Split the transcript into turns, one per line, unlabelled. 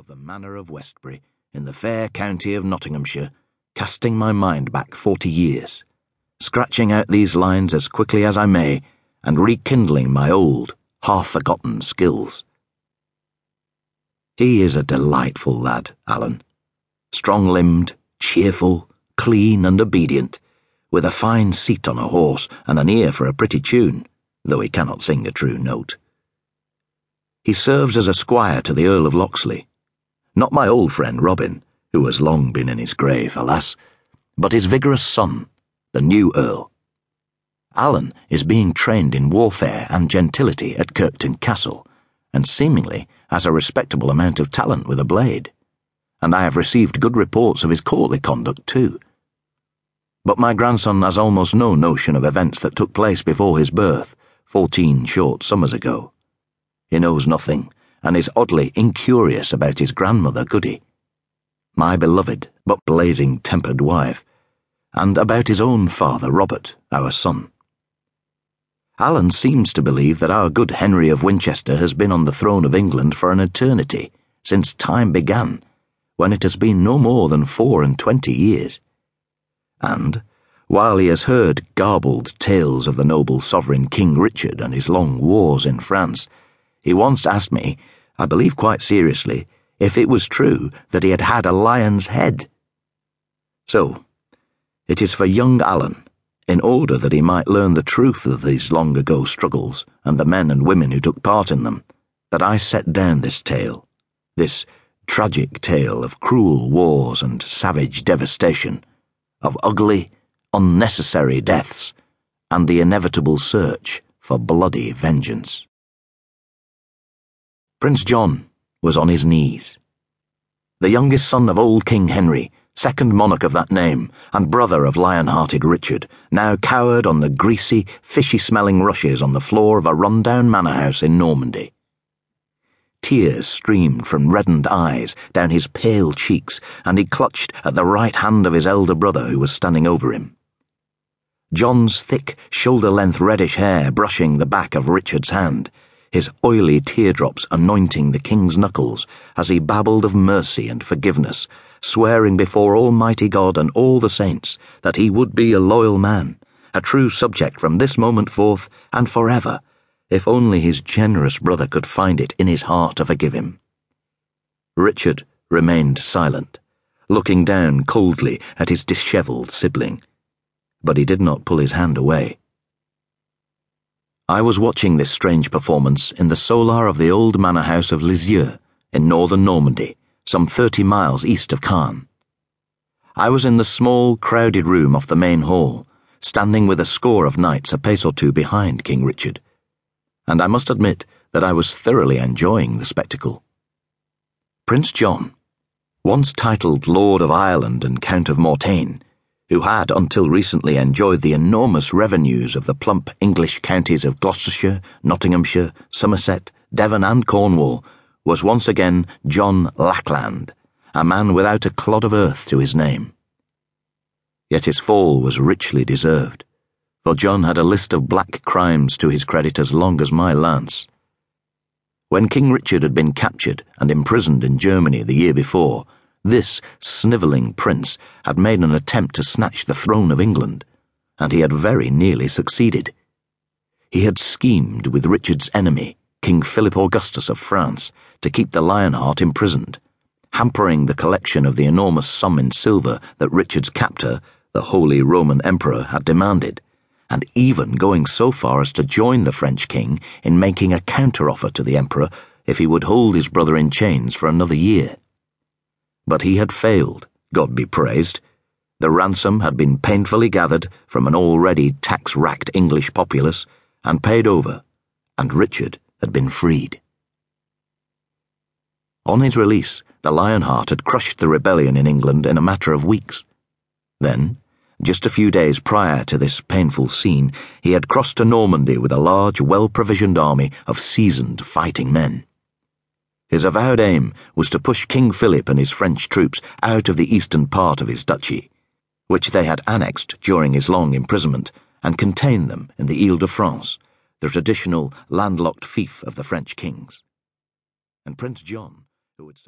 of the Manor of Westbury in the fair county of Nottinghamshire, casting my mind back forty years, scratching out these lines as quickly as I may, and rekindling my old, half forgotten skills. He is a delightful lad, Alan. Strong limbed, cheerful, clean, and obedient, with a fine seat on a horse and an ear for a pretty tune, though he cannot sing a true note. He serves as a squire to the Earl of Locksley. Not my old friend Robin, who has long been in his grave, alas, but his vigorous son, the new Earl. Alan is being trained in warfare and gentility at Kirkton Castle, and seemingly has a respectable amount of talent with a blade. And I have received good reports of his courtly conduct, too. But my grandson has almost no notion of events that took place before his birth, fourteen short summers ago. He knows nothing, and is oddly incurious about his grandmother Goody, my beloved but blazing tempered wife, and about his own father Robert, our son. Alan seems to believe that our good Henry of Winchester has been on the throne of England for an eternity, since time began, when it has been no more than four and twenty years. And, while he has heard garbled tales of the noble sovereign King Richard and his long wars in France, he once asked me, I believe quite seriously, if it was true that he had had a lion's head. So, it is for young Alan, in order that he might learn the truth of these long ago struggles and the men and women who took part in them, that I set down this tale, this tragic tale of cruel wars and savage devastation, of ugly, unnecessary deaths, and the inevitable search for bloody vengeance. Prince John was on his knees. The youngest son of old King Henry, second monarch of that name, and brother of lion hearted Richard, now cowered on the greasy, fishy smelling rushes on the floor of a run down manor house in Normandy. Tears streamed from reddened eyes down his pale cheeks, and he clutched at the right hand of his elder brother who was standing over him. John's thick, shoulder length reddish hair brushing the back of Richard's hand his oily teardrops anointing the king's knuckles as he babbled of mercy and forgiveness, swearing before Almighty God and all the saints that he would be a loyal man, a true subject from this moment forth and forever, if only his generous brother could find it in his heart to forgive him. Richard remained silent, looking down coldly at his dishevelled sibling, but he did not pull his hand away. I was watching this strange performance in the solar of the old manor house of Lisieux in northern Normandy, some thirty miles east of Caen. I was in the small, crowded room off the main hall, standing with a score of knights a pace or two behind King Richard, and I must admit that I was thoroughly enjoying the spectacle. Prince John, once titled Lord of Ireland and Count of Mortain, who had until recently enjoyed the enormous revenues of the plump English counties of Gloucestershire, Nottinghamshire, Somerset, Devon, and Cornwall, was once again John Lackland, a man without a clod of earth to his name. Yet his fall was richly deserved, for John had a list of black crimes to his credit as long as my lance. When King Richard had been captured and imprisoned in Germany the year before, this snivelling prince had made an attempt to snatch the throne of England, and he had very nearly succeeded. He had schemed with Richard's enemy, King Philip Augustus of France, to keep the Lionheart imprisoned, hampering the collection of the enormous sum in silver that Richard's captor, the Holy Roman Emperor, had demanded, and even going so far as to join the French king in making a counteroffer to the Emperor if he would hold his brother in chains for another year. But he had failed, God be praised. The ransom had been painfully gathered from an already tax racked English populace and paid over, and Richard had been freed. On his release, the Lionheart had crushed the rebellion in England in a matter of weeks. Then, just a few days prior to this painful scene, he had crossed to Normandy with a large, well provisioned army of seasoned fighting men. His avowed aim was to push King Philip and his French troops out of the eastern part of his duchy, which they had annexed during his long imprisonment, and contain them in the Ile de France, the traditional landlocked fief of the French kings. And Prince John, who would